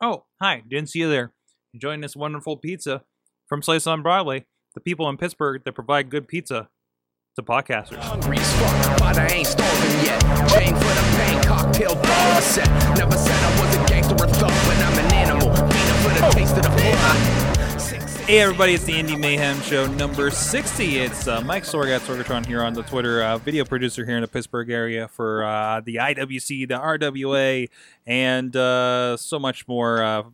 Oh, hi. Didn't see you there. Enjoying this wonderful pizza from Slice on Broadway. The people in Pittsburgh that provide good pizza to podcasters. Hungry as fuck, but I ain't starving yet. Chain for the pain, cocktail bar set. Never said I was a gangster or thug, but I'm an animal. Feeding for the taste of the floor. Hey everybody, it's the Indie Mayhem Show number 60. It's uh, Mike Sorg at Sorgatron here on the Twitter, uh, video producer here in the Pittsburgh area for uh, the IWC, the RWA, and uh, so much more. Uh,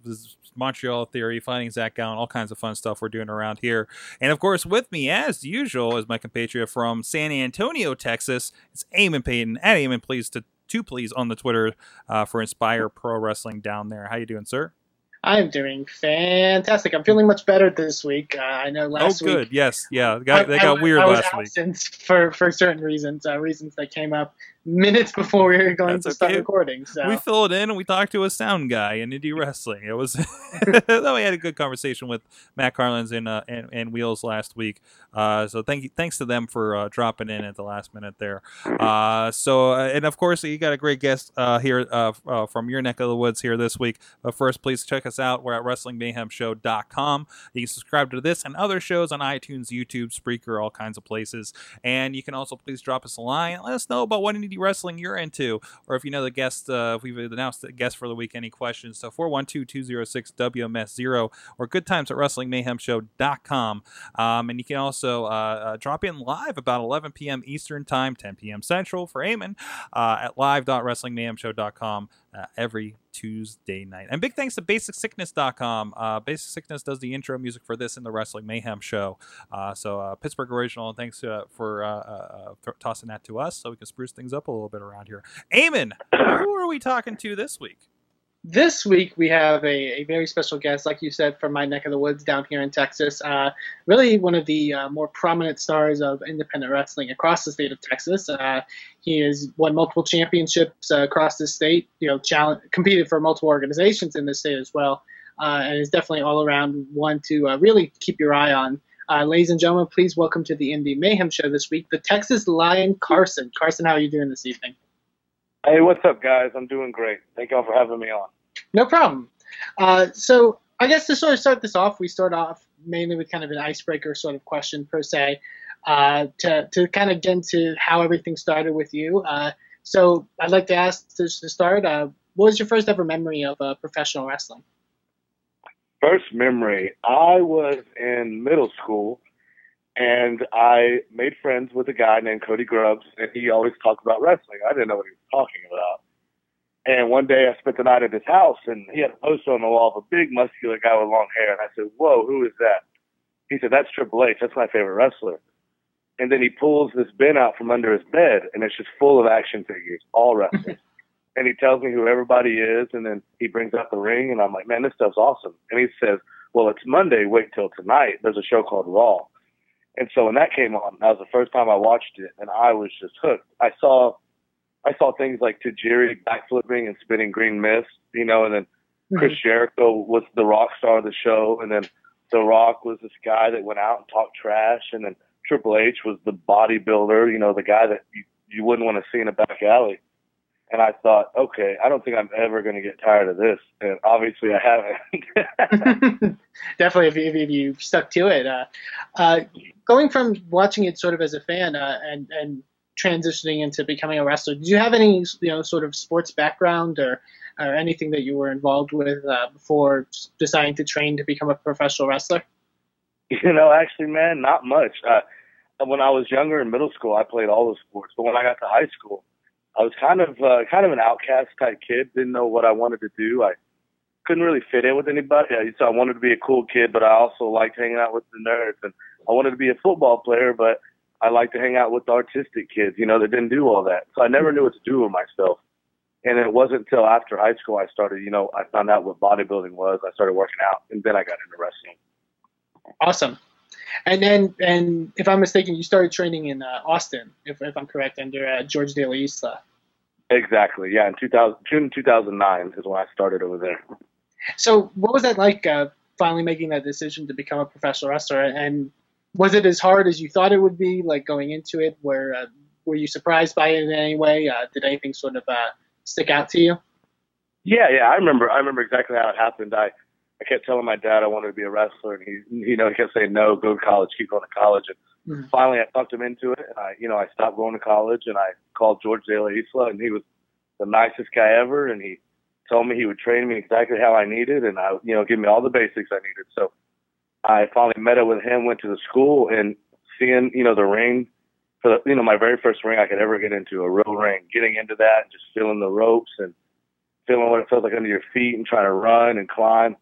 Montreal Theory, finding Zach Gowen, all kinds of fun stuff we're doing around here. And of course, with me, as usual, is my compatriot from San Antonio, Texas. It's Eamon Payton. At Eamon, please to two please on the Twitter uh, for Inspire Pro Wrestling down there. How you doing, sir? I'm doing fantastic. I'm feeling much better this week. Uh, I know last week. oh, good. week. Yes, yeah. Got, they got I, weird I was last week. absent for for certain reasons, uh, reasons that came up minutes before we were going That's to start recording. So We filled in and we talked to a sound guy in indie wrestling. It was though we had a good conversation with Matt Carlins and uh, and, and Wheels last week. Uh, so thank you, thanks to them for uh, dropping in at the last minute there. Uh, so uh, and of course you got a great guest uh, here uh, uh, from your neck of the woods here this week. But first, please check us out. We're at WrestlingMayhemShow.com. You can subscribe to this and other shows on iTunes, YouTube, Spreaker, all kinds of places. And you can also please drop us a line. Let us know about what indie wrestling you're into, or if you know the guest, uh, if we've announced the guest for the week, any questions. So 412-206-WMS0 or good times at WrestlingMayhemShow.com. Um, and you can also uh, uh, drop in live about 11 p.m. Eastern Time, 10 p.m. Central for Eamon uh, at live.wrestlingmayhemshow.com uh, every Tuesday night. And big thanks to BasicSickness.com. Uh, Basic Sickness does the intro music for this in the Wrestling Mayhem show. Uh, so uh, Pittsburgh original, and thanks uh, for uh, uh, th- tossing that to us so we can spruce things up a little bit around here. Eamon, who are we talking to this week? This week we have a, a very special guest, like you said, from my neck of the woods down here in Texas. Uh, really, one of the uh, more prominent stars of independent wrestling across the state of Texas. Uh, he has won multiple championships uh, across the state. You know, challenge, competed for multiple organizations in the state as well, uh, and is definitely all around one to uh, really keep your eye on. Ladies and gentlemen, please welcome to the Indie Mayhem Show this week, the Texas Lion Carson. Carson, how are you doing this evening? Hey, what's up, guys? I'm doing great. Thank y'all for having me on. No problem. Uh, so I guess to sort of start this off, we start off mainly with kind of an icebreaker sort of question per se, uh, to to kind of get into how everything started with you. Uh, so I'd like to ask to, to start, uh, what was your first ever memory of uh, professional wrestling? First memory, I was in middle school and I made friends with a guy named Cody Grubbs, and he always talked about wrestling. I didn't know what he was talking about. And one day I spent the night at his house, and he had a poster on the wall of a big muscular guy with long hair. And I said, Whoa, who is that? He said, That's Triple H. That's my favorite wrestler. And then he pulls this bin out from under his bed, and it's just full of action figures, all wrestlers. and he tells me who everybody is, and then he brings out the ring, and I'm like, Man, this stuff's awesome. And he says, Well, it's Monday. Wait till tonight. There's a show called Raw. And so when that came on, that was the first time I watched it, and I was just hooked. I saw, I saw things like Tajiri backflipping and spinning green mist, you know, and then Chris Jericho was the rock star of the show, and then The Rock was this guy that went out and talked trash, and then Triple H was the bodybuilder, you know, the guy that you, you wouldn't want to see in a back alley. And I thought, okay, I don't think I'm ever going to get tired of this, and obviously I haven't. Definitely, if, you- if you stuck to it. Uh, uh, going from watching it sort of as a fan uh, and and transitioning into becoming a wrestler, did you have any you know sort of sports background or or anything that you were involved with uh, before deciding to train to become a professional wrestler? You know, actually, man, not much. Uh, when I was younger in middle school, I played all the sports, but when I got to high school, I was kind of uh, kind of an outcast type kid. Didn't know what I wanted to do. I couldn't really fit in with anybody. I, so I wanted to be a cool kid, but I also liked hanging out with the nerds. And I wanted to be a football player, but I like to hang out with the artistic kids, you know, that didn't do all that. So I never knew what to do with myself. And it wasn't until after high school I started, you know, I found out what bodybuilding was. I started working out, and then I got into wrestling. Awesome. And then, and if I'm mistaken, you started training in uh, Austin, if, if I'm correct, under uh, George De La Isla. Exactly. Yeah. In 2000, June 2009 is when I started over there. So, what was that like, uh, finally making that decision to become a professional wrestler? And was it as hard as you thought it would be, like going into it? Where uh, were you surprised by it in any way? Uh, did anything sort of uh, stick out to you? Yeah, yeah, I remember. I remember exactly how it happened. I I kept telling my dad I wanted to be a wrestler, and he, you know, he kept saying no, go to college, keep going to college. And Mhm. finally, I talked him into it, and I, you know, I stopped going to college, and I called George De La Isla, and he was the nicest guy ever, and he told me he would train me exactly how I needed, and I, you know, give me all the basics I needed. So I finally met up with him, went to the school, and seeing, you know, the ring for the, you know, my very first ring I could ever get into, a real ring, getting into that, and just feeling the ropes and feeling what it feels like under your feet and trying to run and climb.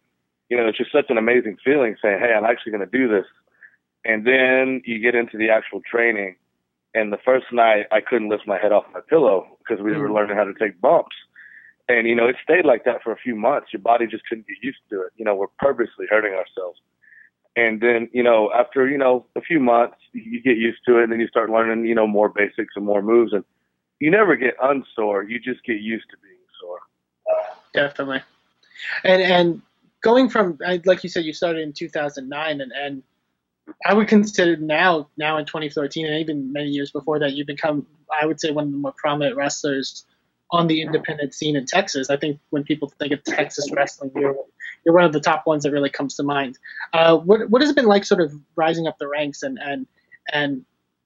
You know, it's just such an amazing feeling saying, hey, I'm actually going to do this. And then you get into the actual training. And the first night, I couldn't lift my head off my pillow because we were Mhm. learning how to take bumps. And, you know, it stayed like that for a few months. Your body just couldn't get used to it. You know, we're purposely hurting ourselves. And then, you know, after, you know, a few months, you get used to it and then you start learning, you know, more basics and more moves. And you never get unsore. You just get used to being sore. Definitely. And and going from like you said, you started in 2009, and and I would consider now now in 2013, and even many years before that, you've become I would say one of the more prominent wrestlers on the independent scene in Texas. I think when people think of Texas wrestling, you're you're one of the top ones that really comes to mind. Uh, what what has it been like, sort of rising up the ranks, and and and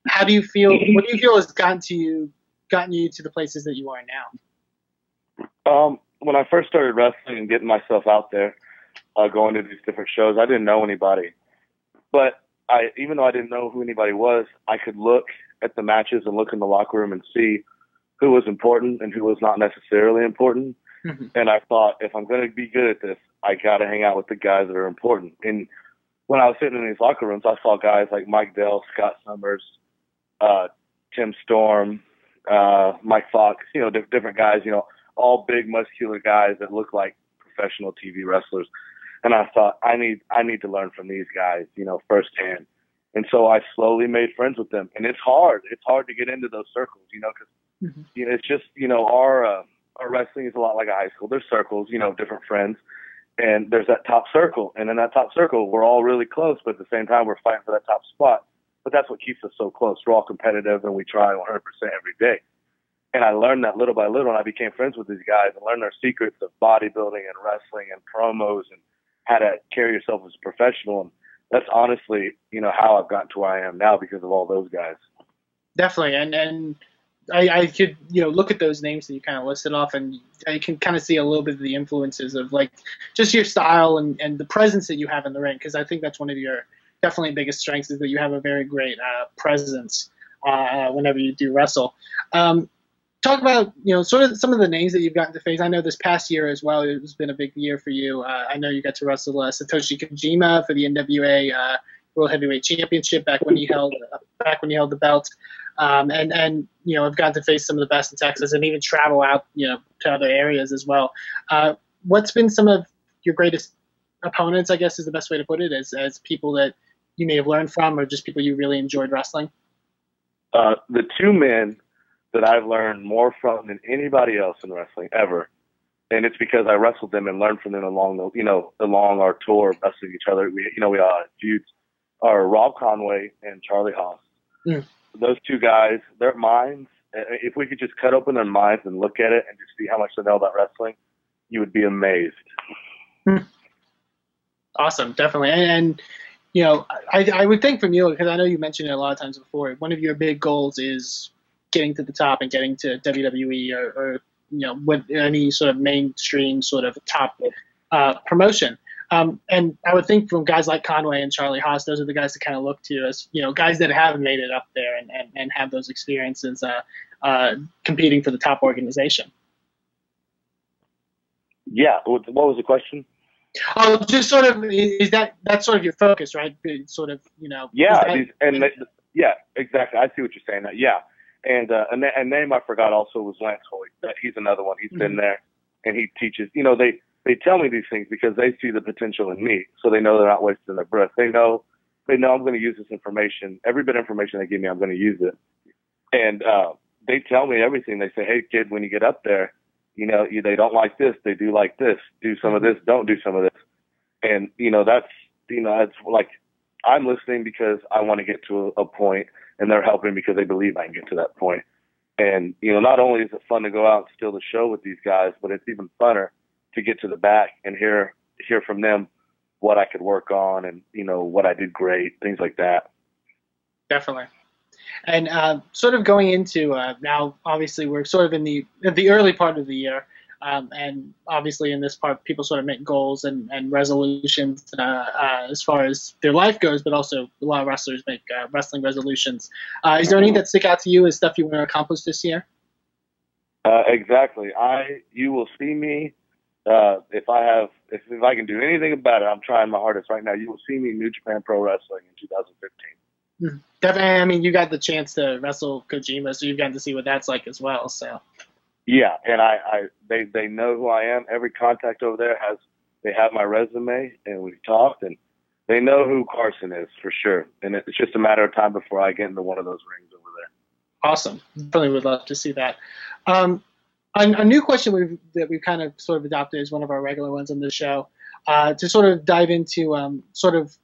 how do you feel? What do you feel has gotten to you gotten you to the places that you are now? Um, when I first started wrestling and getting myself out there, uh, going to these different shows, I didn't know anybody. But I, even though I didn't know who anybody was, I could look at the matches and look in the locker room and see who was important and who was not necessarily important. Mhm. And I thought, if I'm going to be good at this, I got to hang out with the guys that are important. And when I was sitting in these locker rooms, I saw guys like Mike Dell, Scott Summers, uh, Tim Storm, uh, Mike Fox, you know, diff- different guys, you know, all big muscular guys that look like professional TV wrestlers. And I thought I need I need to learn from these guys, you know, firsthand. And so I slowly made friends with them. And it's hard. It's hard to get into those circles, you know, because Mhm. you know it's just you know our uh, our wrestling is a lot like a high school. There's circles, you know, different friends, and there's that top circle. And in that top circle, we're all really close, but at the same time, we're fighting for that top spot. But that's what keeps us so close. We're all competitive, and we try 100% every day. And I learned that little by little, and I became friends with these guys and learned their secrets of bodybuilding and wrestling and promos and how to carry yourself as a professional. And that's honestly, you know, how I've gotten to where I am now because of all those guys. Definitely, and and I, I could you know look at those names that you kind of listed off, and I can kind of see a little bit of the influences of like just your style and and the presence that you have in the ring, because I think that's one of your definitely biggest strengths is that you have a very great uh, presence uh, whenever you do wrestle. Um, talk about you know sort of some of the names that you've gotten to face. I know this past year as well, it's been a big year for you. Uh, I know you got to wrestle uh, Satoshi Kojima for the NWA uh, World Heavyweight Championship back when he held uh, back when he held the belt. Um, and and you know I've gotten to face some of the best in Texas and even travel out you know to other areas as well. Uh, what's been some of your greatest opponents? I guess is the best way to put it, as as people that you may have learned from, or just people you really enjoyed wrestling. Uh, the two men that I've learned more from than anybody else in wrestling ever, and it's because I wrestled them and learned from them along the you know along our tour of wrestling each other. We you know we uh, feuds are Rob Conway and Charlie Haas. Mm. Those two guys, their minds. uh, If we could just cut open their minds and look at it and just see how much they know about wrestling, you would be amazed. Awesome, definitely, and, and you know I, I would think from you because I know you mentioned it a lot of times before. One of your big goals is getting to the top and getting to WWE or, or you know with any sort of mainstream sort of top uh, promotion. Um, and I would think from guys like Conway and Charlie Haas, those are the guys to kind of look to as you know guys that have made it up there and, and, and have those experiences uh, uh, competing for the top organization. Yeah. What was the question? Oh, just sort of is that that's sort of your focus, right? Sort of, you know. Yeah, that- and yeah, exactly. I see what you're saying. Yeah, and uh, a, a name I forgot also was Lance Hoyt. He's another one. He's been Mhm. there, and he teaches. You know, they they tell me these things because they see the potential in me, so they know they're not wasting their breath. They know they know I'm going to use this information. Every bit of information they give me, I'm going to use it. And uh, they tell me everything. They say, "Hey, kid, when you get up there, you know, you, they don't like this. They do like this. Do some of this. Don't do some of this." And you know, that's you know, that's like I'm listening because I want to get to a, a point, and they're helping because they believe I can get to that point. And you know, not only is it fun to go out and steal the show with these guys, but it's even funner to get to the back and hear hear from them what I could work on and you know what I did great, things like that. Definitely. And uh, sort of going into uh, now, obviously we're sort of in the the early part of the year, um, and obviously in this part, people sort of make goals and, and resolutions uh, uh as far as their life goes, but also a lot of wrestlers make uh, wrestling resolutions. Uh, is there any that stick out to you as stuff you want to accomplish this year? exactly. I you will see me if I have if, if I can do anything about it. I'm trying my hardest right now. You will see me in New Japan Pro Wrestling in 2015. Hmm. Definitely. I mean, you got the chance to wrestle Kojima, so you've gotten to see what that's like as well. So. Yeah, and I, I they they know who I am. Every contact over there has they have my resume, and we've talked, and they know who Carson is for sure. And it's just a matter of time before I get into one of those rings over there. Awesome. Definitely would love to see that. Um, a, new question we've, that we've kind of sort of adopted as one of our regular ones on the show uh, to sort of dive into um, sort of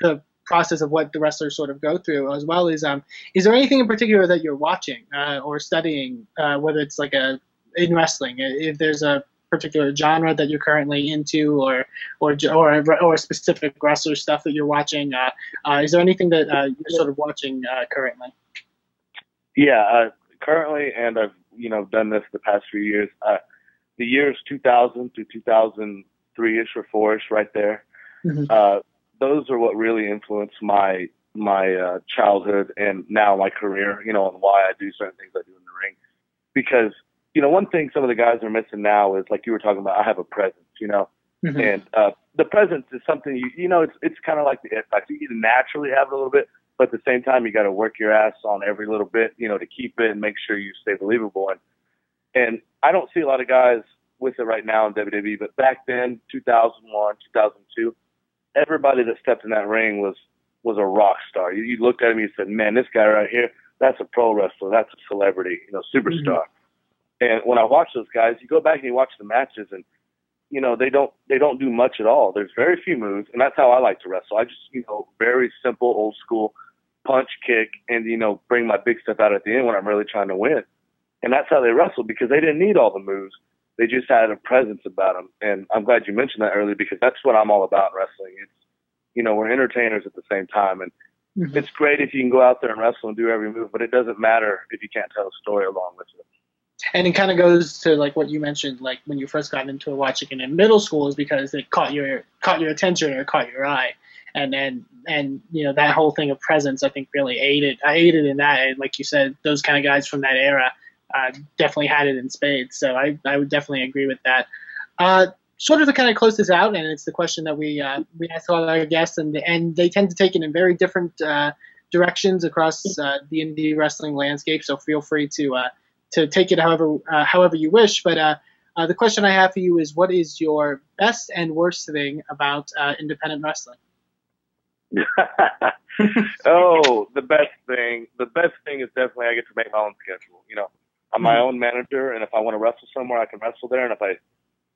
the process of what the wrestlers sort of go through, as well as um, is there anything in particular that you're watching uh, or studying, uh, whether it's like a in wrestling, if there's a particular genre that you're currently into, or or or, or specific wrestler stuff that you're watching, uh, uh, is there anything that uh, you're sort of watching currently? Yeah, currently, and I've you know done this the past few years. the years 2000 to 2003 ish or four ish, right there. Mm-hmm those are what really influenced my my uh, childhood and now my career. You know, and why I do certain things I do in the ring. Because you know, one thing some of the guys are missing now is like you were talking about. I have a presence. You know, mm-hmm. and uh, the presence is something you you know it's it's kind of like the factor. You naturally have it a little bit, but at the same time you got to work your ass on every little bit. You know, to keep it and make sure you stay believable. And and I don't see a lot of guys with it right now in WWE, but back then, 2001, 2002 everybody that stepped in that ring was was a rock star. You, you looked at him, and you said, "Man, this guy right here, that's a pro wrestler. That's a celebrity, you know, superstar." Mm-hmm. And when I watch those guys, you go back and you watch the matches, and you know they don't they don't do much at all. There's very few moves, and that's how I like to wrestle. I just you know very simple, old school punch, kick, and you know bring my big stuff out at the end when I'm really trying to win. And that's how they wrestle because they didn't need all the moves they just had a presence about them. And I'm glad you mentioned that earlier because that's what I'm all about in wrestling. It's, you know, we're entertainers at the same time. And mm-hmm. it's great if you can go out there and wrestle and do every move, but it doesn't matter if you can't tell a story along with it. And it kind of goes to like what you mentioned, like when you first got into watching it in middle school, is because it caught your caught your attention or caught your eye, and and and you know that whole thing of presence, I think really aided I aided in that. And like you said, those kind of guys from that era uh, definitely had it in spades. So I, I would definitely agree with that. Uh, sort of to kind of close this out, and it's the question that we uh, we ask all our guests, and and they tend to take it in very different uh, directions across uh, the indie wrestling landscape. So feel free to uh, to take it however however you wish. But the question I have for you is, what is your best and worst thing about independent wrestling? oh, the best thing. The best thing is definitely I get to make my own schedule. You know, I'm my hmm. own manager, and if I want to wrestle somewhere, I can wrestle there. And if I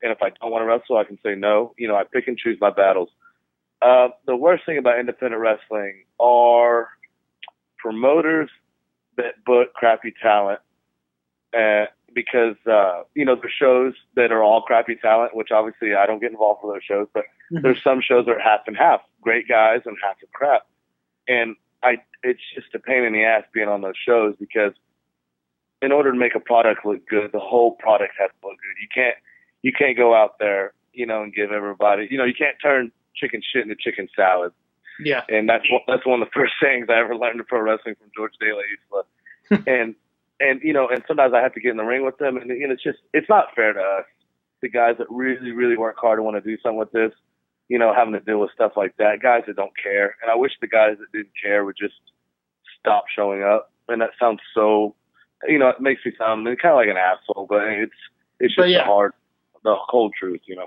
and if I don't want to wrestle, I can say no. You know, I pick and choose my battles. Uh, the worst thing about independent wrestling are promoters that book crappy talent, uh, because uh, you know the shows that are all crappy talent, which obviously I don't get involved with those shows, but mm-hmm. there's some shows that are half and half, great guys and half of crap, and I it's just a pain in the ass being on those shows because in order to make a product look good, the whole product has to look good. You can't you can't go out there, you know, and give everybody, you know, you can't turn chicken shit into chicken salad. Yeah. And that's one, that's one of the first things I ever learned in pro wrestling from George De La Isla. and and you know, and sometimes I have to get in the ring with them, and you know, it's just it's not fair to us, the guys that really really work hard and want to do something with this. You know, having to deal with stuff like that, guys that don't care. And I wish the guys that didn't care would just stop showing up. And that sounds so you know, it makes me sound kind of like an asshole, but it's it's just yeah. the hard, the cold truth, you know.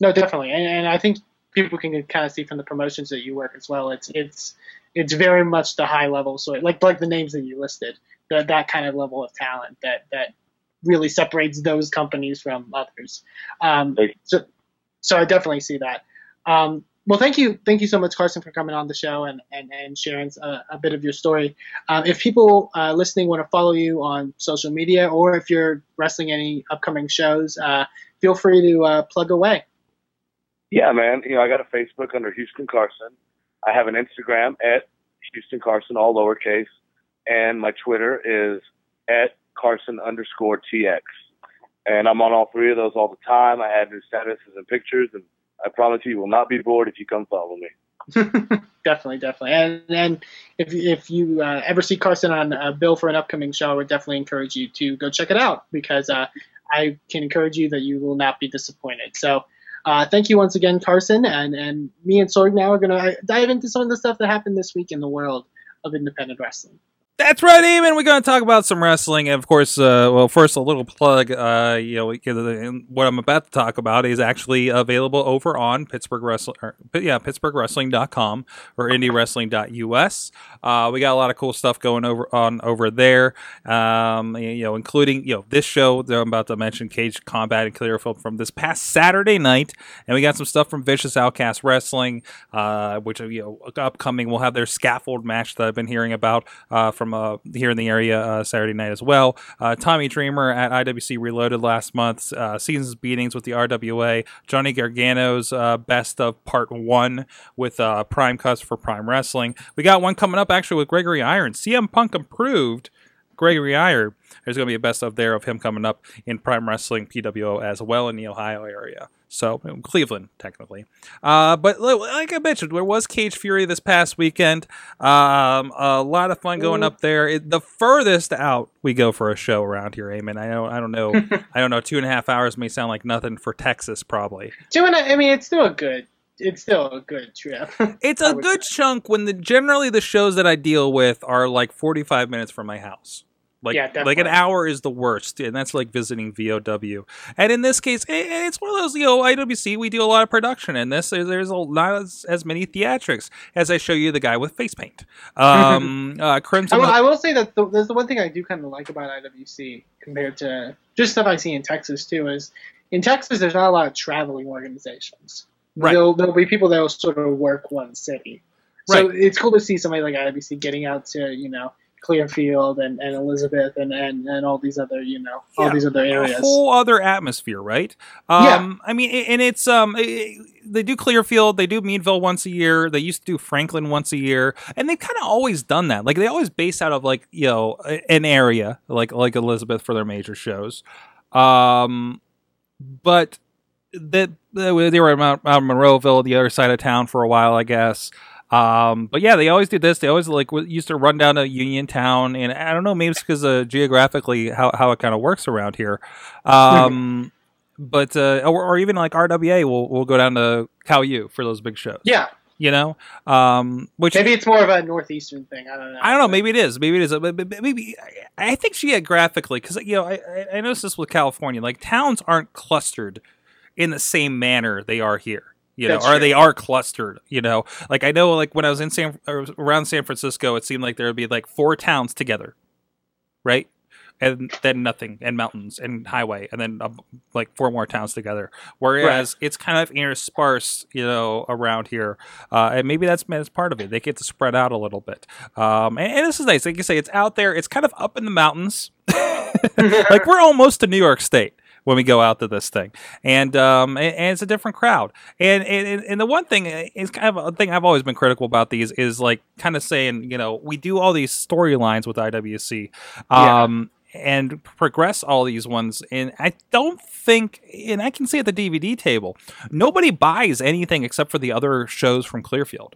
No, definitely, and, and I think people can kind of see from the promotions that you work as well. It's it's it's very much the high level, so like like the names that you listed, that that kind of level of talent that that really separates those companies from others. Um, so so I definitely see that. Um, well, thank you, thank you so much, Carson, for coming on the show and and, and sharing a, a bit of your story. Um, if people uh, listening want to follow you on social media, or if you're wrestling any upcoming shows, uh, feel free to uh, plug away. Yeah, man. You know, I got a Facebook under Houston Carson. I have an Instagram at Houston Carson, all lowercase, and my Twitter is at Carson underscore TX. And I'm on all three of those all the time. I add new statuses and pictures, and I promise you, you will not be bored if you come follow me. definitely, definitely. And and if if you uh, ever see Carson on a bill for an upcoming show, I would definitely encourage you to go check it out because uh, I can encourage you that you will not be disappointed. So. Uh, thank you once again, Carson, and, and me and Sorg now are going to dive into some of the stuff that happened this week in the world of independent wrestling. That's right, Eamon. We're going to talk about some wrestling, and of course, uh, well, first a little plug. Uh, you know, what I'm about to talk about is actually available over on Pittsburgh Wrestling, or, yeah, PittsburghWrestling.com or IndieWrestling.us. Uh, we got a lot of cool stuff going over on over there. Um, you know, including you know this show that I'm about to mention, Cage Combat and Clearfield from this past Saturday night, and we got some stuff from Vicious Outcast Wrestling, uh, which you know upcoming. We'll have their scaffold match that I've been hearing about uh, from uh, here in the area uh, Saturday night as well. Uh, Tommy Dreamer at IWC Reloaded last month. Uh, seasons beatings with the RWA. Johnny Gargano's uh, best of part one with Prime Cuts for Prime Wrestling. We got one coming up actually with Gregory Iron. CM Punk improved. Gregory Iron. There's going to be a best of there of him coming up in Prime Wrestling PWO as well in the Ohio area. So Cleveland, technically. Uh, but like I mentioned, there was Cage Fury this past weekend. Um, a lot of fun going up there. It, the furthest out we go for a show around here, Eamon. I don't, I don't know. I don't know. Two and a half hours may sound like nothing for Texas, probably. Two and a, I mean, it's still a good it's still a good trip. it's a good say. chunk when the generally the shows that I deal with are like 45 minutes from my house. Like, yeah, like an hour is the worst, and that's like visiting VOW. And in this case, it's one of those, you know, IWC, we do a lot of production in this. There's a not as, as many theatrics as I show you the guy with face paint. Um, uh, Crimson. I will, I will, say that the, there's the one thing I do kind of like about IWC compared to just stuff I see in Texas too is in Texas, there's not a lot of traveling organizations. Right. There'll, there'll be people that will sort of work one city. So right. it's cool to see somebody like IWC getting out to, you know, Clearfield and, and Elizabeth and, and, and all these other you know all yeah, these other areas. A whole other atmosphere, right? Um, yeah. I mean, and it's um it, they do Clearfield, they do Meadville once a year. They used to do Franklin once a year, and they've kind of always done that. Like they always base out of like you know an area like like Elizabeth for their major shows. Um, but that they were at Mount, Mount Monroeville, the other side of town for a while, I guess. Um, but yeah, they always do this. They always like used to run down to Uniontown, and I don't know, maybe it's because uh, geographically how how it kind of works around here. Um, but uh, or, or, even like RWA will will go down to Cal U for those big shows. Yeah. You know, um, which maybe it's more of a northeastern thing. I don't know. I don't know. Maybe it is. Maybe it is. But maybe I think geographically, because you know, I, I noticed this with California. Like towns aren't clustered in the same manner they are here you know, That's or true. they are clustered. You know, like I know, like when I was in San around San Francisco, it seemed like there would be like four towns together, right? And then nothing, and mountains, and highway, and then uh, like four more towns together. Whereas right. it's kind of interspersed, you know, around here, uh, and maybe that's, that's part of it. They get to spread out a little bit, um, and, and this is nice. Like you say, it's out there. It's kind of up in the mountains. like we're almost to New York State when we go out to this thing, and um, and, and it's a different crowd. And, and and the one thing is kind of a thing I've always been critical about these is like kind of saying you know we do all these storylines with IWC. Um, yeah. And progress all these ones, and I don't think, and I can see at the DVD table, nobody buys anything except for the other shows from Clearfield.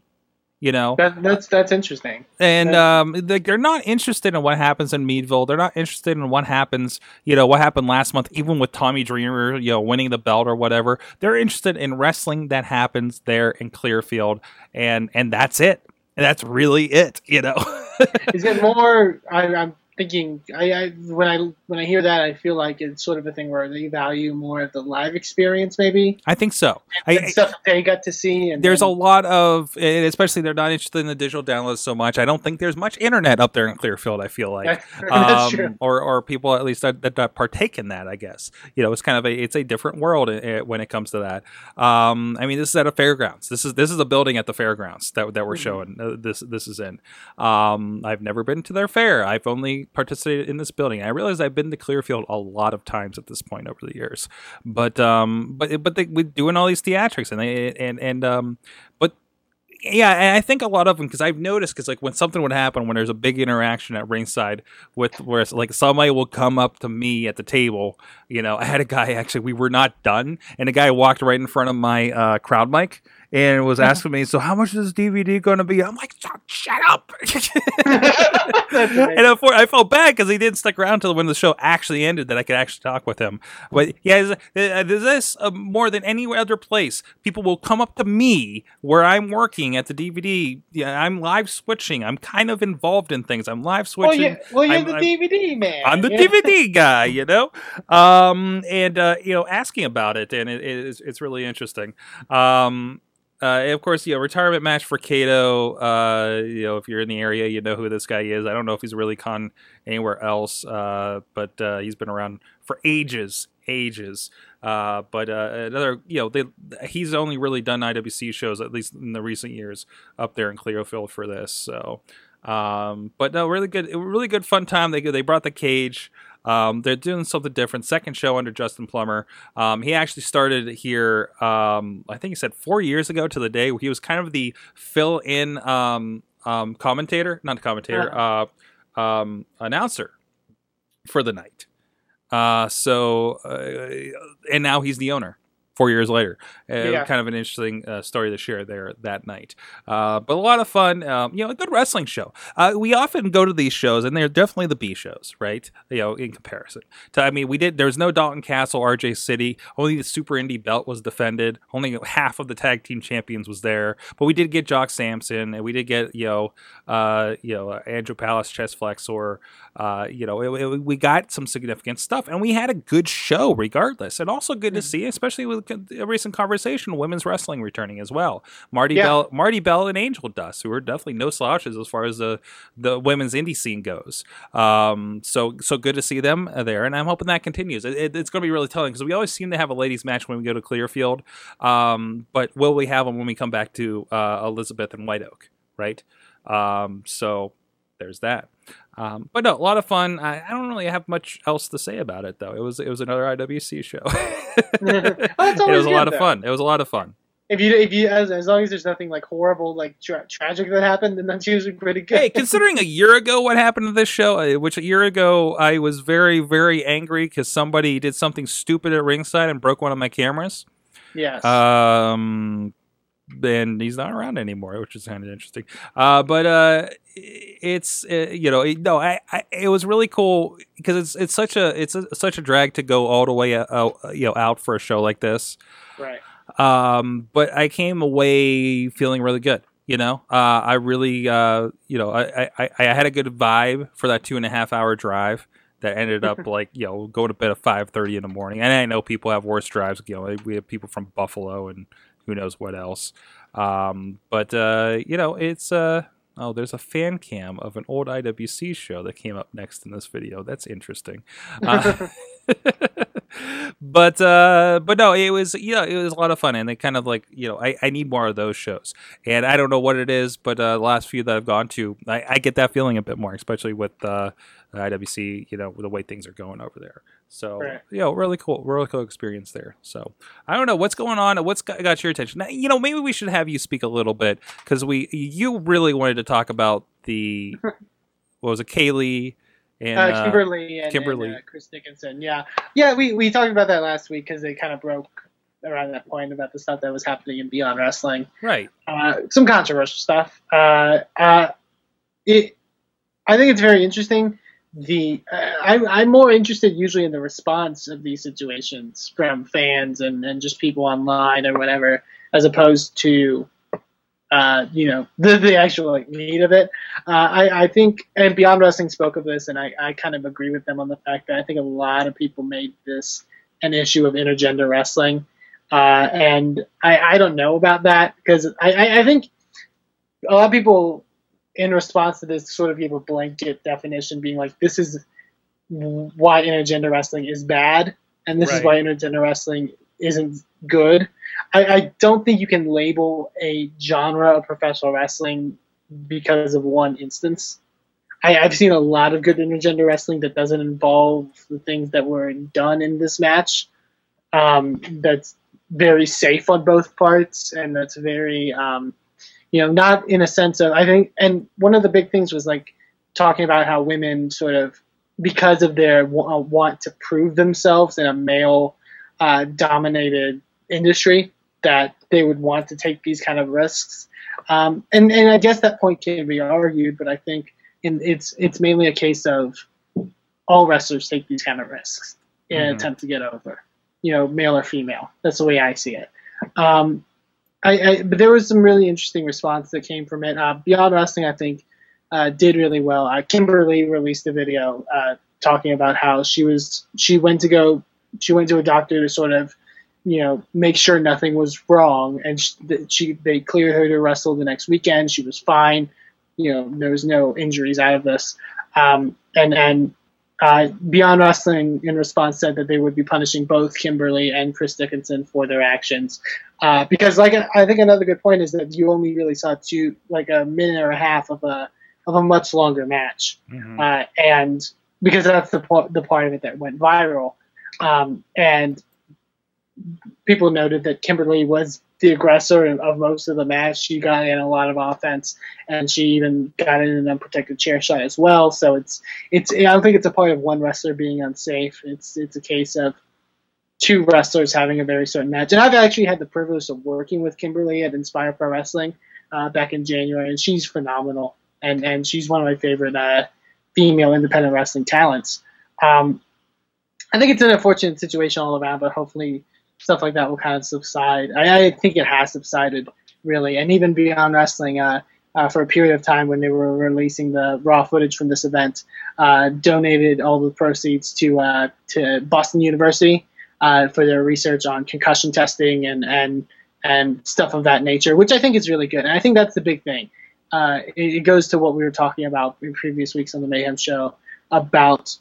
You know, that, that's that's interesting. And um, they're not interested in what happens in Meadville. They're not interested in what happens, you know, what happened last month, even with Tommy Dreamer, you know, winning the belt or whatever. They're interested in wrestling that happens there in Clearfield, and and that's it. And that's really it. You know, is it more? I, I'm thinking I, I, when I when I hear that I feel like it's sort of a thing where they value more of the live experience maybe? I think so. And, I, stuff they got to see and there's a lot of especially they're not interested in the digital downloads so much. I don't think there's much internet up there in Clearfield I feel like. That's, um, or or people at least that, that, partake in that I guess. You know it's kind of a it's a different world eh, when it comes to that. Um, I mean this is at a fairgrounds. This is this is a building at the fairgrounds that, that we're mm-hmm. showing uh, this this is in. Um, I've never been to their fair. I've only participated in this building. I realize I've been to Clearfield a lot of times at this point over the years, but um, but but they we doing all these theatrics and they and and um, but yeah, I think a lot of them because I've noticed because like when something would happen when there's a big interaction at ringside with where it's like somebody will come up to me at the table. You know, I had a guy actually we were not done, and a guy walked right in front of my uh, crowd mic and was asking me, "So how much is this DVD going to be?" I'm like, "Shut- "Shut up!" and of course, I felt bad because he didn't stick around till when the show actually ended that I could actually talk with him. But yeah, is- uh, there's this uh, more than any other place. People will come up to me where I'm working at the DVD. Yeah, I'm live switching. I'm kind of involved in things. I'm live well, switching. you, well, you're I'm- the I'm- DVD man. I'm the Yeah. DVD guy, you know, um, and uh, you know, asking about it, and it, it's it's really interesting. Um, uh, of course, you know, retirement match for Kato. Uh, you know, if you're in the area, you know who this guy is. I don't know if he's really con anywhere else, uh, but uh, he's been around for ages, ages. Uh, but uh, another, you know, they, he's only really done IWC shows at least in the recent years up there in Clearfield for this. So, um, but no, really good, really good fun time. They they brought the cage. Um, they're doing something different. Second show under Justin Plummer. Um, he actually started here. Um, I think he said four years ago to the day. He was kind of the fill-in um, um, commentator, not commentator, uh, um, announcer for the night. Uh, so, uh, and now he's the owner. Four years later, Yeah. kind of an interesting uh, story to share there that night. Uh, but a lot of fun. Um, you know, a good wrestling show. Uh, we often go to these shows, and they're definitely the B shows, right? You know, in comparison. To, I mean, we did. There was no Dalton Castle, RJ City. Only the Super Indie belt was defended. Only half of the tag team champions was there. But we did get Jock Samson, and we did get you know, uh, you know, Andrew Palace, chest flexor. Uh, you know, it, it- we got some significant stuff, and we had a good show regardless, and also good to see, especially with a recent conversation, women's wrestling returning as well. Marti Yeah. Belle, Marti Belle, and Angel Dust, who are definitely no slouches as far as the the women's indie scene goes. Um, so so good to see them there, and I'm hoping that continues. It, it- it's going to be really telling because we always seem to have a ladies match when we go to Clearfield, um, but will we have them when we come back to uh, Elizabeth and White Oak? Right. Um, so there's that. Um, but no, a lot of fun. I, I don't really have much else to say about it though. It was it was another IWC show. it was a lot good, of fun. It was a lot of fun. If you if you as, as long as there's nothing like horrible like tra- tragic that happened, then that's usually pretty good. hey, considering a year ago what happened to this show, uh, which a year ago I was very, very angry because somebody did something stupid at ringside and broke one of my cameras. yes. Um, and he's not around anymore, which is kind of interesting. Uh, but uh, it's uh, you know it, no, I, I it was really cool because it's it's such a it's a, such a drag to go all the way uh, uh, you know out for a show like this. right. Um, but I came away feeling really good. You know, uh, I really, uh, you know, I, I, I had a good vibe for that two and a half hour drive that ended up like, you know, going to bed at five thirty in the morning. And I know people have worse drives. You know, we have people from Buffalo and who knows what else. Um, but uh, you know, it's uh, oh, there's a fan cam of an old IWC show that came up next in this video. That's interesting. Uh, but uh but no it was you know it was a lot of fun and they kind of like you know i, I need more of those shows. And i don't know what it is but uh the last few that i've gone to i, I get that feeling a bit more especially with uh iwc you know the way things are going over there. So Right. you know really cool really cool experience there. So i don't know what's going on what's got, got your attention. Now, you know maybe we should have you speak a little bit because we you really wanted to talk about the what was it kaylee and uh, uh, Kimber Lee and, Kimber Lee. and, uh, Chris Dickinson. Yeah, yeah. We we talked about that last week because they kind of broke around that point about the stuff that was happening in Beyond Wrestling. right Uh, some controversial stuff. Uh, uh, it. I think it's very interesting. The uh, I, I'm more interested usually in the response of these situations from fans and, and just people online or whatever, as opposed to uh, you know the, the actual like meat of it. Uh, I, I think and Beyond Wrestling spoke of this, and I, I kind of agree with them on the fact that I think a lot of people made this an issue of intergender wrestling, uh, and I, I don't know about that because I, I, I think a lot of people in response to this sort of give a blanket definition, being like, this is why intergender wrestling is bad, and this is why intergender wrestling isn't good. I, I don't think you can label a genre of professional wrestling because of one instance. I, I've seen a lot of good intergender wrestling that doesn't involve the things that were done in this match. Um, that's very safe on both parts, and that's very, um, you know, not in a sense of I think. And one of the big things was like talking about how women sort of because of their w- want to prove themselves in a male uh, dominated industry that they would want to take these kind of risks. Um, and and I guess that point can be argued, but I think in, it's it's mainly a case of all wrestlers take these kind of risks in an Mhm. attempt to get over, you know, male or female. That's the way I see it. Um, I, I but there was some really interesting response that came from it. Uh, Beyond Wrestling, I think, uh, did really well. Uh, Kimber Lee released a video uh, talking about how she was she went to go she went to a doctor to sort of you know make sure nothing was wrong, and she, she they cleared her to wrestle the next weekend. She was fine. You know there was no injuries out of this, um, and and uh, Beyond Wrestling, in response, said that they would be punishing both Kimber Lee and Chris Dickinson for their actions. Uh, because, like, I think another good point is that you only really saw two, like, a minute or a half of a of a much longer match, Mhm. uh, and because that's the part the part of it that went viral, um, and people noted that Kimber Lee was the aggressor of most of the match. She got in a lot of offense, and she even got in an unprotected chair shot as well. So it's it's I don't think it's a part of one wrestler being unsafe. It's it's a case of two wrestlers having a very certain match. And I've actually had the privilege of working with Kimber Lee at Inspire Pro Wrestling uh, back in January, and she's phenomenal. And and she's one of my favorite uh, female independent wrestling talents. Um, I think it's an unfortunate situation all around, but hopefully stuff like that will kind of subside. I, I think it has subsided really, and even beyond wrestling. Uh, uh, for a period of time when they were releasing the raw footage from this event, uh, donated all the proceeds to uh, to Boston University uh, for their research on concussion testing and and and stuff of that nature, which I think is really good. And I think that's the big thing. Uh, it, it goes to what we were talking about in previous weeks on the Mayhem Show about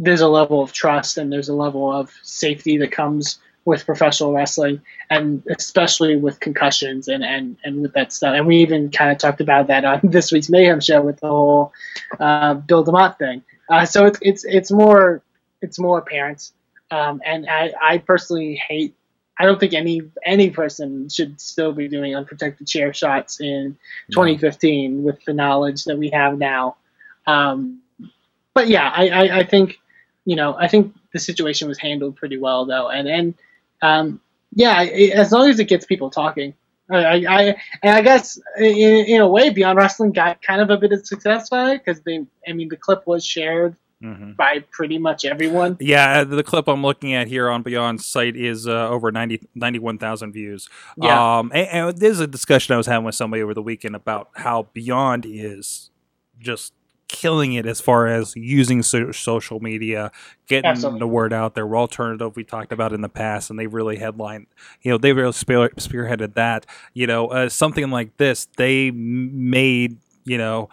there's a level of trust and there's a level of safety that comes with professional wrestling and especially with concussions and, and, and with that stuff. And we even kind of talked about that on this week's Mayhem show with the whole uh, Bill DeMott thing. Uh, so it's, it's, it's more, it's more apparent. Um, and I, I personally hate, I don't think any, any person should still be doing unprotected chair shots in 2015 with the knowledge that we have now. Um, but yeah, I, I, I think, you know, I think the situation was handled pretty well though. And, and, um, yeah, it, as long as it gets people talking. I, I, I and I guess in, in a way, Beyond Wrestling got kind of a bit of success by it because they, I mean, the clip was shared Mhm. by pretty much everyone. Yeah, the clip I'm looking at here on Beyond's site is uh, over 90 91,000 views. Yeah. Um, and, and there's a discussion I was having with somebody over the weekend about how Beyond is just killing it as far as using so- social media, getting Absolutely. the word out there. Alternative we talked about in the past, and they really headlined, you know, they really spear- spearheaded that. You know, uh, something like this, they made, you know,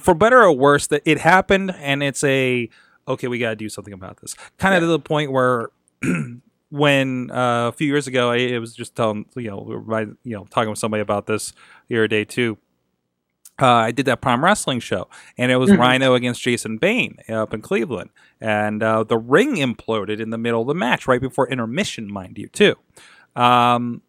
for better or worse, that it happened, and it's a okay, we got to do something about this. Kind of to the point where. When uh, a few years ago, I it was just telling you know, by, you know, talking with somebody about this the other day too uh, I did that Prime Wrestling show, and it was Mhm. Rhino against Jason Bain up in Cleveland, and uh, the ring imploded in the middle of the match, right before intermission, mind you, too. Um,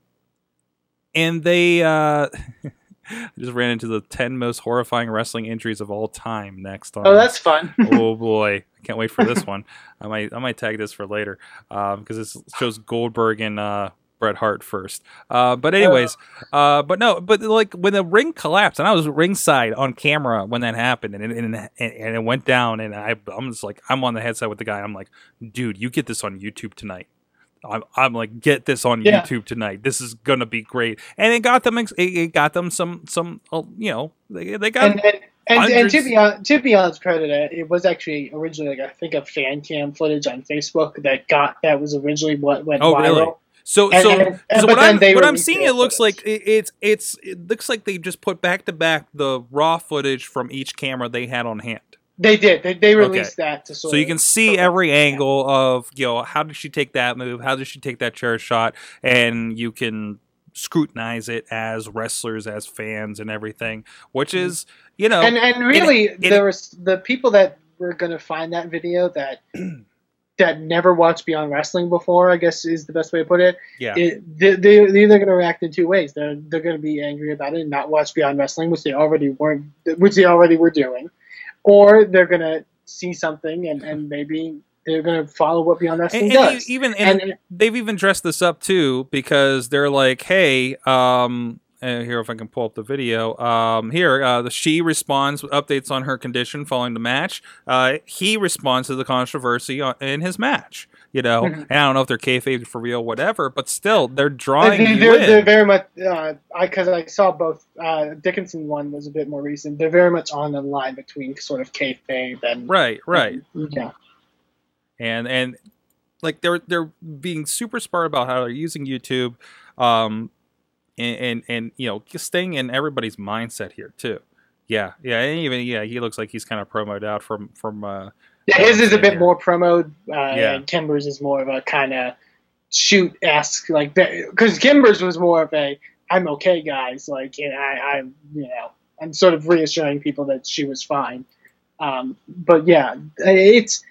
and they uh, I just ran into the ten most horrifying wrestling injuries of all time. Next on Oh, that's fun. oh boy, I can't wait for this one. I might I might tag this for later because this shows Goldberg and uh, Bret Hart first. Uh, but anyways, uh, but no, but like when the ring collapsed, and I was ringside on camera when that happened, and it, and, and, and it went down, and I I'm just like I'm on the headset with the guy. I'm like, dude, you get this on YouTube tonight. I'm, I'm like, get this on Yeah. YouTube tonight. This is gonna be great, and it got them. It, it got them some some. uh, You know, they, they got and and, and, and to be on, to be honest, credit it, it was actually originally like I think a fan cam footage on Facebook that got that was originally what went Oh, viral. really? So, And- so, and- so what I'm what I'm seeing, it looks footage. like it, it's it's it looks like they just put back to back the raw footage from each camera they had on hand. They did. They, they released that to sort So you can see every angle of you know how did she take that move, how did she take that chair shot, and you can scrutinize it as wrestlers, as fans, and everything, which mm-hmm. is you know, and and really it- there was the people that were going to find that video that that never watched Beyond Wrestling before. I guess is the best way to put it. yeah, it they, they- they're either going to react in two ways. They're they're going to be angry about it and not watch Beyond Wrestling, which they already weren't, which they already were doing, or they're going to see something and, and maybe they're going to follow what Beyond Wrestling and, and does. even and, And- they've even dressed this up too because they're like, hey, um. Here, if I can pull up the video. Um, here, uh, the, she responds with updates on her condition following the match. Uh, he responds to the controversy on, in his match. You know, Mhm. and I don't know if they're kayfabe for real, whatever, but still, they're drawing They- you they're, very much uh, I because I saw both. Uh, Dickinson one was a bit more recent. They're very much on the line between sort of kayfabe and right, right. Yeah, and and like they're they're being super smart about how they're using YouTube, um, and and, and you know just staying in everybody's mindset here too. Yeah, yeah, and even yeah, he looks like he's kind of promoted out from from. Uh, yeah. His is a bit Yeah. more promo. Uh, Yeah. and Kimber's is more of a kind of shoot esque like because Kimber's was more of a I'm okay guys like and I I'm you know I'm sort of reassuring people that she was fine. Um, but yeah, it's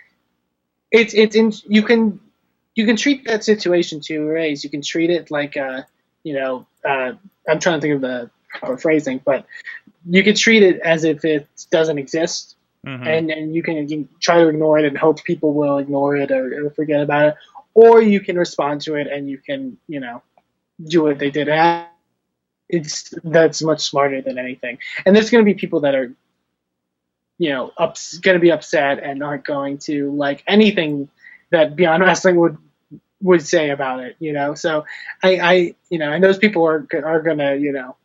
it's it's in, you can you can treat that situation two ways. You can treat it like uh you know uh, I'm trying to think of the proper phrasing, but you can treat it as if it doesn't exist, mhm. and and you can, you can try to ignore it and hope people will ignore it or, or forget about it, or you can respond to it and you can you know do what they did. It's that's much smarter than anything. And there's going to be people that are you know ups, going to be upset and aren't going to like anything that Beyond Wrestling would would say about it. You know, so I, I you know, and those people are are going to you know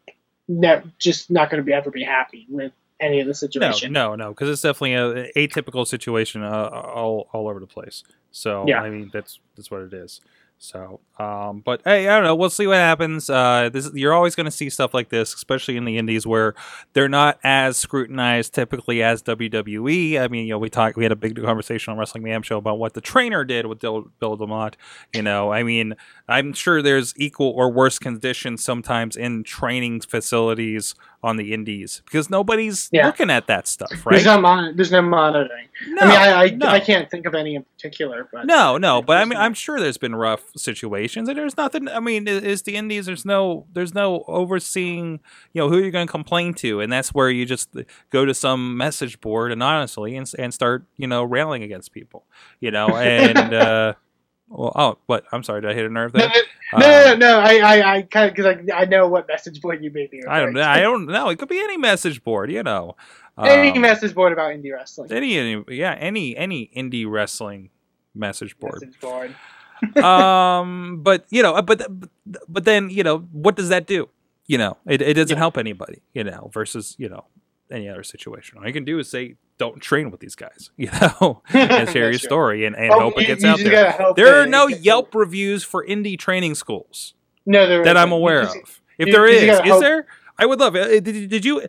ne- just not going to be ever be happy with any of the no, situation. no, no, because it's definitely a atypical situation uh, all all over the place. So Yeah. I mean that's that's what it is. So, um, but hey, I don't know. We'll see what happens. Uh, this you're always going to see stuff like this, especially in the indies where they're not as scrutinized typically as WWE. I mean, you know, we talked, we had a big conversation on Wrestling Mayhem show about what the trainer did with Bill, Bill DeMott. You know, I mean, I'm sure there's equal or worse conditions sometimes in training facilities on the indies because nobody's Yeah. looking at that stuff, right? There's no mon- there's no monitoring. no, I mean, I I, no. I can't think of any in particular, but No, no, but I mean, I'm sure there's been rough situations, and there's nothing. I mean, is the Indies? There's no, there's no overseeing. You know, who you're going to complain to, and that's where you just go to some message board anonymously and and start, you know, railing against people. You know, and uh, well, oh, what? I'm sorry, did I hit a nerve there? no, no, Uh, no, no, I, I, I kind of because I, I know what message board you may be. I don't, to. I don't know. It could be any message board, you know. Any Um, message board about indie wrestling. any, any, yeah, any, any indie wrestling message board. Message board. um, but you know, but but then you know, what does that do? You know, it, it doesn't Yeah. help anybody. You know, versus you know any other situation. All you can do is say, "Don't train with these guys," you know, and share your story and, and Oh, hope it gets out there. There are no Yelp reviews for indie training schools No, there that I'm aware just- of. If you- there you is, hope- there? I would love it. Uh, Did, you- did you?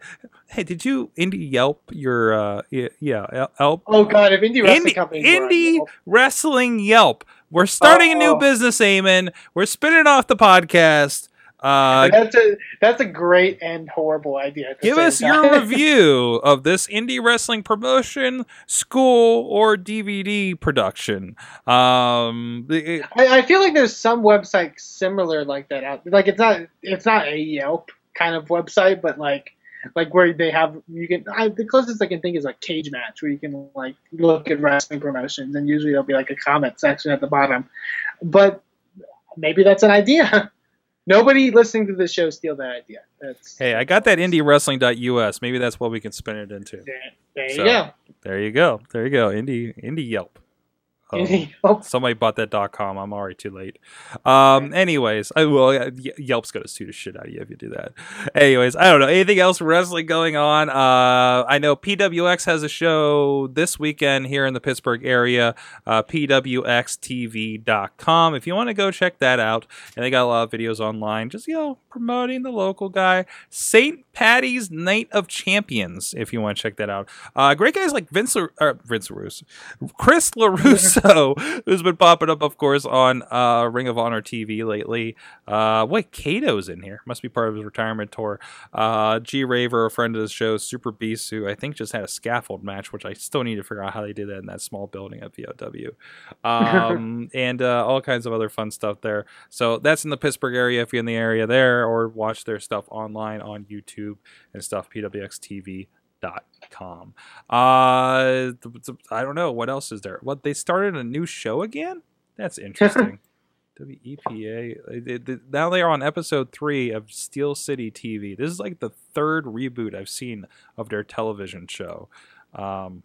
Hey, did you indie Yelp your? uh Yeah, yeah Yelp. Oh god, if indie wrestling Indie, companies indie Yelp- wrestling Yelp. We're starting a new Oh. business, Eamon. We're spinning off the podcast. Uh, that's a that's a great and horrible idea. give us your review of this indie wrestling promotion, school, or DVD production. Um, the- I, I feel like there's some website similar like that out. Like it's not it's not a Yelp kind of website, but like like where they have you can I, the closest I can think is like Cage Match, where you can like look at wrestling promotions, and usually there'll be like a comment section at the bottom. But maybe that's an idea. Nobody listening to this show steal that idea. That's hey, I got that indiewrestling.us. Maybe that's what we can spin it into. there, there So, you go. There you go. There you go. Indie indie Yelp. Oh. Somebody bought that dot .com. I'm already too late. Um. Anyways, I will. Ye- Yelp's gonna sue the shit out of you if you do that. Anyways, I don't know anything else wrestling going on. Uh, I know PWX has a show this weekend here in the Pittsburgh area. Uh, PWXTV.com. If you want to go check that out, and they got a lot of videos online, just you know promoting the local guy. St. Patty's Night of Champions. If you want to check that out, uh, great guys like Vince, Lar- uh, Vince Russo, Chris Larusso. Russo, who's been popping up, of course, on uh, Ring of Honor TV lately. Uh, wait, Kato's in here. Must be part of his retirement tour. Uh, G Raver, a friend of the show, Super Beast, who I think just had a scaffold match, which I still need to figure out how they did that in that small building at VOW. Um, and uh, all kinds of other fun stuff there. So that's in the Pittsburgh area if you're in the area there, or watch their stuff online on YouTube and stuff, pwxtv.com. Uh, th- th- I don't know. What else is there? What, they started a new show again? That's interesting. WEPA. They- they- Now they are on episode three of Steel City TV. This is like the third reboot I've seen of their television show. Um,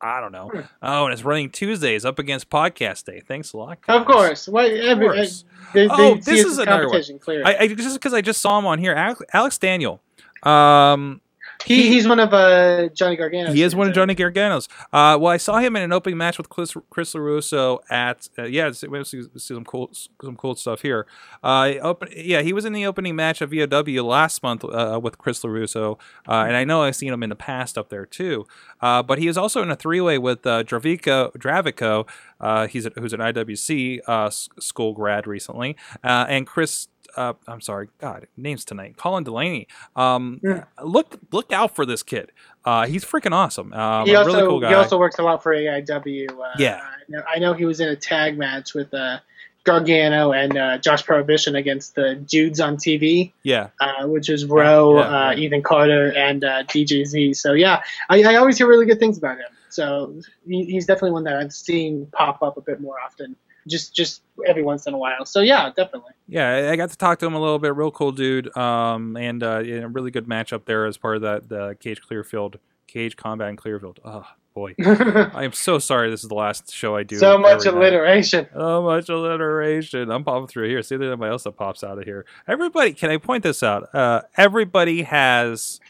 I don't know. Hmm. Oh, and it's running Tuesdays up against Podcast Day. Thanks a lot. Of course. What, every, course. They, Oh, they this see it is another one. clearly. I, I just because I just saw him on here, Alex, Alex Daniel. Um, he, he's one of uh, Johnny Gargano's. he is one of Johnny Gargano's. Uh, well, I saw him in an opening match with Chris, Chris LaRusso at uh, yeah, see, we see, see some cool some cool stuff here. Uh, open, yeah, he was in the opening match of VOW last month uh, with Chris LaRusso, uh, and I know I've seen him in the past up there too. Uh, but he is also in a three way with uh, Dravico Dravico. Uh, he's a, who's an IWC uh, school grad recently, uh, and Chris. Uh, I'm sorry, God, names tonight. Colin Delaney. Um, Yeah. Look, look out for this kid. Uh, he's freaking awesome. Um, he also really cool guy. he also works a lot for AIW. Uh, Yeah. I know, I know he was in a tag match with uh, Gargano and uh, Josh Prohibition against the Dudes on TV, yeah, uh, which is Roe, Yeah, uh. Ethan Carter, and uh, DJZ. So yeah, I, I always hear really good things about him. So he, he's definitely one that I'm seeing pop up a bit more often, just just every once in a while. So yeah, definitely. yeah. I- got to talk to him a little bit. Real cool dude. Um, and uh, a really good matchup there as part of that the Cage Clearfield Cage Combat in Clearfield. Oh boy, I am so sorry. This is the last show I do. so much every night. alliteration. So much alliteration. I'm popping through here. See if there's anybody else that pops out of here. Everybody, can I point this out? Uh, everybody has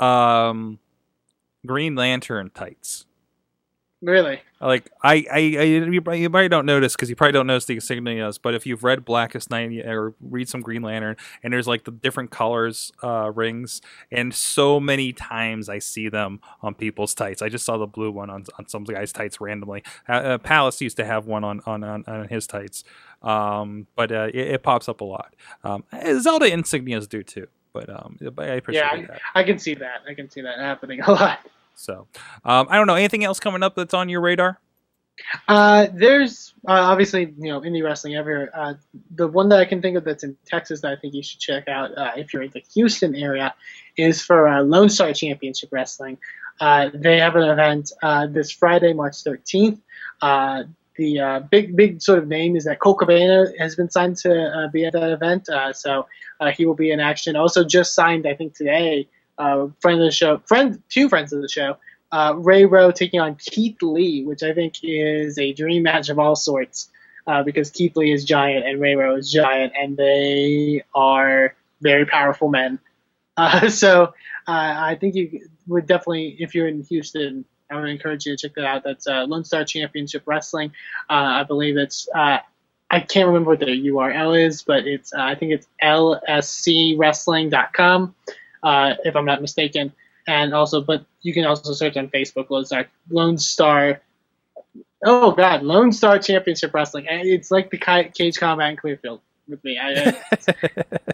um, Green Lantern tights. Really. Like I, I, I you probably don't notice because you probably don't notice the insignias. But if you've read Blackest Night or read some Green Lantern, and there's like the different colors uh, rings, and so many times I see them on people's tights. I just saw the blue one on, on some guy's tights randomly. Uh, uh, Palace used to have one on on, on, on his tights, um, but uh, it, it pops up a lot. Um, Zelda insignias do too, but um, I appreciate Yeah, that. I can see that. I can see that happening a lot. So um, I don't know anything else coming up that's on your radar. Uh, there's uh, obviously you know indie wrestling everywhere. Uh, the one that I can think of that's in Texas that I think you should check out uh, if you're in the Houston area is for uh, Lone Star Championship Wrestling. Uh, they have an event this Friday, March 13th. Uh, the big big sort of name is that Colt Cabana has been signed to be at that event, so he will be in action. Also, just signed I think today. Uh, friend of the show, friend two friends of the show, uh, Ray Rowe taking on Keith Lee, which I think is a dream match of all sorts uh, because Keith Lee is giant and Ray Rowe is giant, and they are very powerful men. Uh, so uh, I think you would definitely, if you're in Houston, I would encourage you to check that out. That's uh, Lone Star Championship Wrestling. I believe it's. I can't remember what the URL is, but it's. I think it's lscwrestling.com, uh, if I'm not mistaken and also, but you can also search on Facebook Lone Star, Lone Star. Oh God, Lone Star Championship Wrestling. And It's like the Cage Combat in Clearfield with me. I, I-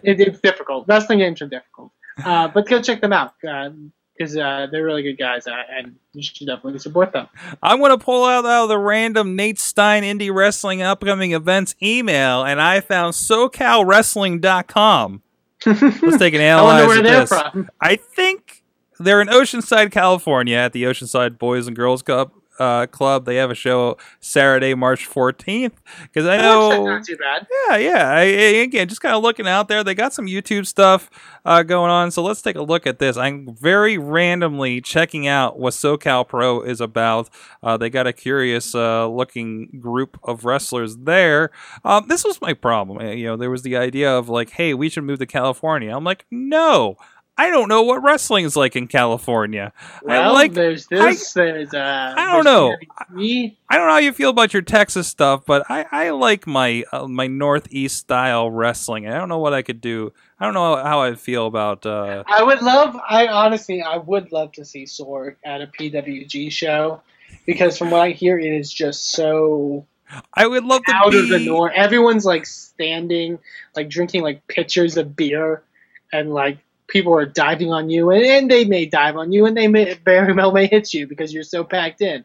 it, it's difficult. Wrestling games are difficult, uh, but go check them out because uh, they're really good guys, uh, and you should definitely support them. I'm going to pull out, out the random Nate Stein Indie Wrestling upcoming events email, and I found SoCalWrestling.com. Let's take an I analyze at this. from. I think they're in Oceanside, California, at the Oceanside Boys and Girls Cup uh, Club. They have a show Saturday, March 14th. Because I know. not too bad. Yeah, yeah. I, again, just kind of looking out there. They got some YouTube stuff uh, going on, so let's take a look at this. I'm very randomly checking out what SoCal Pro is about. Uh, they got a curious uh, looking group of wrestlers there. Um, this was my problem. Uh, You know, there was the idea of like, hey, we should move to California. I'm like, no. I don't know what wrestling is like in California. I like there's this. there's uh. I don't know. WWE. I don't know how you feel about your Texas stuff, but I, I like my uh, my Northeast style wrestling. I don't know what I could do. I don't know how I feel about. Uh, I would love. I honestly, I would love to see Sorg at a PWG show. because from what I hear, it is just so I would love to out be of the norm. Everyone's like standing, like drinking like pitchers of beer, and like people are diving on you, and, and they may dive on you, and they may very well may hit you because you're so packed in.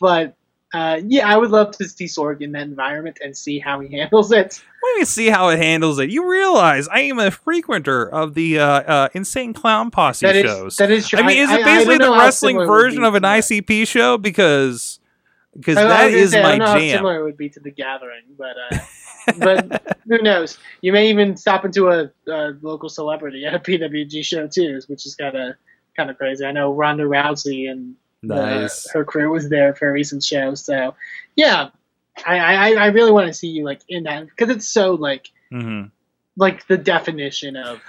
But uh, yeah, I would love to see Sorg in that environment and see how he handles it. Let me see how it handles it. You realize I am a frequenter of the uh, uh, Insane Clown Posse That is shows. that is true. I mean, is I- it I- I basically the wrestling similar it would version of an. ICP show? Because because I- I that is say, I my don't know how jam. similar it would be to the Gathering, but uh, but who knows? You may even stop into a, a local celebrity at a PWG show too, which is kind of kind of crazy. I know Ronda Rousey and the- Nice. her crew was there for a recent show, so yeah, I I, I really want to see you like in that because it's so like hmm like the definition of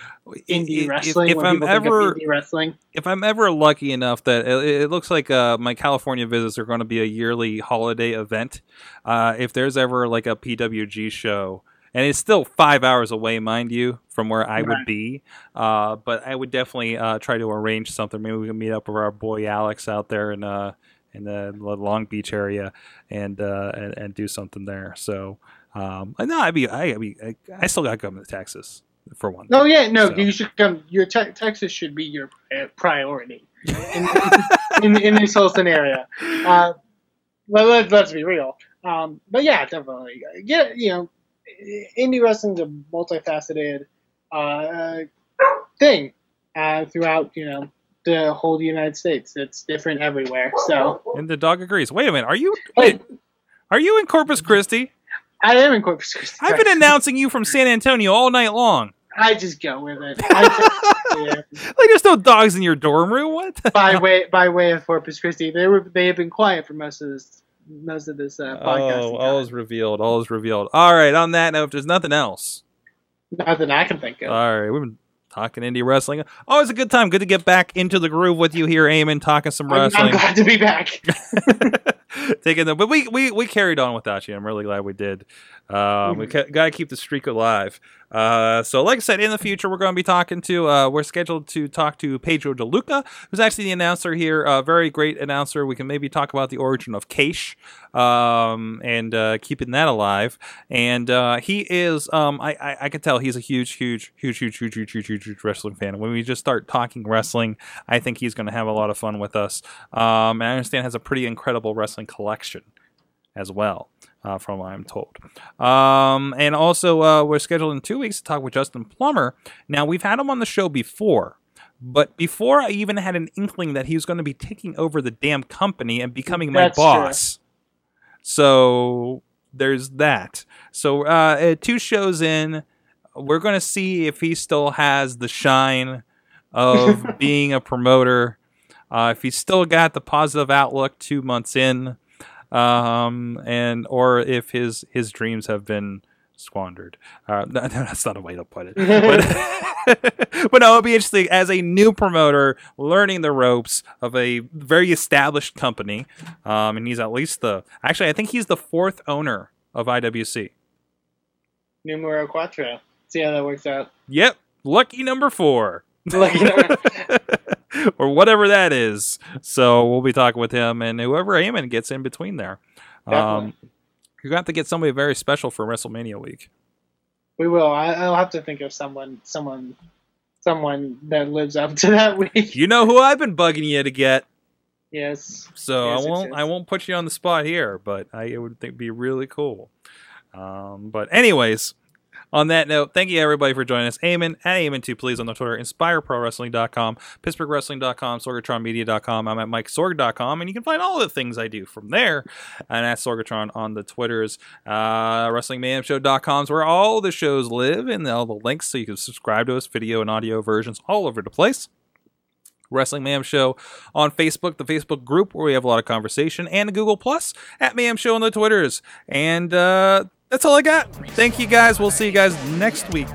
indie If, wrestling. if when I'm people think of ever indie wrestling, if I'm ever lucky enough that it, it looks like uh, my California visits are going to be a yearly holiday event, uh, if there's ever like a PWG show, and it's still five hours away, mind you, from where I would be, uh, but I would definitely uh, try to arrange something. Maybe we can meet up with our boy Alex out there in uh, in the Long Beach area and uh, and, and do something there. So. Um, no, I mean, be, I'd be, I, I still got to come to Texas for one. no, yeah, no, So- you should come. Your te- Texas should be your priority. in, in, in this whole scenario. Uh, but let, let's be real. Um, but yeah, definitely. Yeah, you know, indie wrestling's a multifaceted uh, thing uh, throughout, you know, the whole United States. It's different everywhere. So And the dog agrees. Wait a minute, are you? Wait, are you in Corpus Christi? I am in Corpus Christi. I've been announcing you from San Antonio all night long. I just go with it. I just, yeah. Like there's no dogs in your dorm room. What? by way by way of Corpus Christi, they were they have been quiet for most of this most of this uh, podcast. Oh, all is revealed. All is revealed. All right. On that note, if there's nothing else, Nothing I can think of. all right, we've been talking indie wrestling. Always a good time. Good to get back into the groove with you here, Eamon, talking some I'm, I'm wrestling. glad to be back. Taking the, but we, we we carried on without you. I'm really glad we did. Um, we ca- got to keep the streak alive. Uh, so, like I said, in the future, we're going to be talking to. Uh, we're scheduled to talk to Pedro DeLuca, who's actually the announcer here. A very great announcer. We can maybe talk about the origin of Keish um, and uh, keeping that alive. And uh, he is. Um, I, I I can tell he's a huge, huge, huge, huge, huge, huge, huge, huge, huge wrestling fan. When we just start talking wrestling, I think he's going to have a lot of fun with us. Um, and I understand has a pretty incredible wrestling collection as well, uh, from what I'm told. Um, and also, uh, we're scheduled in two weeks to talk with Justin Plummer. Now, we've had him on the show before, but before I even had an inkling that he was going to be taking over the damn company and becoming my That's true. boss. So there's that. So uh, uh, two shows in, we're going to see if he still has the shine of being a promoter. Uh, if he's still got the positive outlook two months in, um, and or if his his dreams have been squandered. Uh, no, that's not a way to put it. But, but no, it'll be interesting as a new promoter learning the ropes of a very established company. Um, and he's at least the actually I think he's the fourth owner of IWC. Numero cuatro. See how that works out. Yep, lucky number four. Lucky number- or whatever that is. So we'll be talking with him and whoever Eamon gets in between there. Um, you're going to have to get somebody very special for WrestleMania week. We will. I, I'll have to think of someone, someone, someone that lives up to that week. You know who I've been bugging you to get, Yes. so Yes, I won't. I won't put you on the spot here, but I it would think be really cool. Um, but anyways, on that note, thank you everybody for joining us. Eamon at Eamon2 please on the Twitter, InspireProWrestling.com, PittsburghWrestling.com, SorgatronMedia.com. I'm at MikeSorg.com, and you can find all the things I do from there. And at Sorgatron on the Twitters, uh, WrestlingMayhemShow.com is where all the shows live, and all the links so you can subscribe to us, video and audio versions all over the place. Wrestling Mayhem Show on Facebook, the Facebook group where we have a lot of conversation, and Google Plus at Mayhem Show on the Twitters. And uh, that's all I got. Thank you guys. We'll see you guys next week.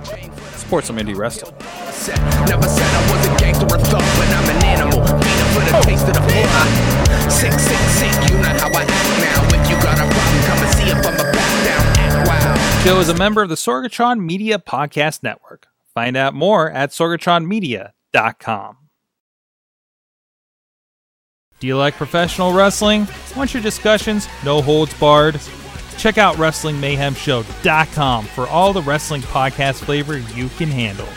Support some indie wrestling. Said- Never said I was a gangster or thug, but I'm an animal. Feeding for the taste of the blood. Sick, sick, sick, you know how I act now. If you got a problem, come and see if I'm a back down. Act wild. Show is a member of the Sorgatron Media Podcast Network. Find out more at sorgatronmedia.com. Do you like professional wrestling? Want your discussions no holds barred? Check out WrestlingMayhemShow.com for all the wrestling podcast flavor you can handle.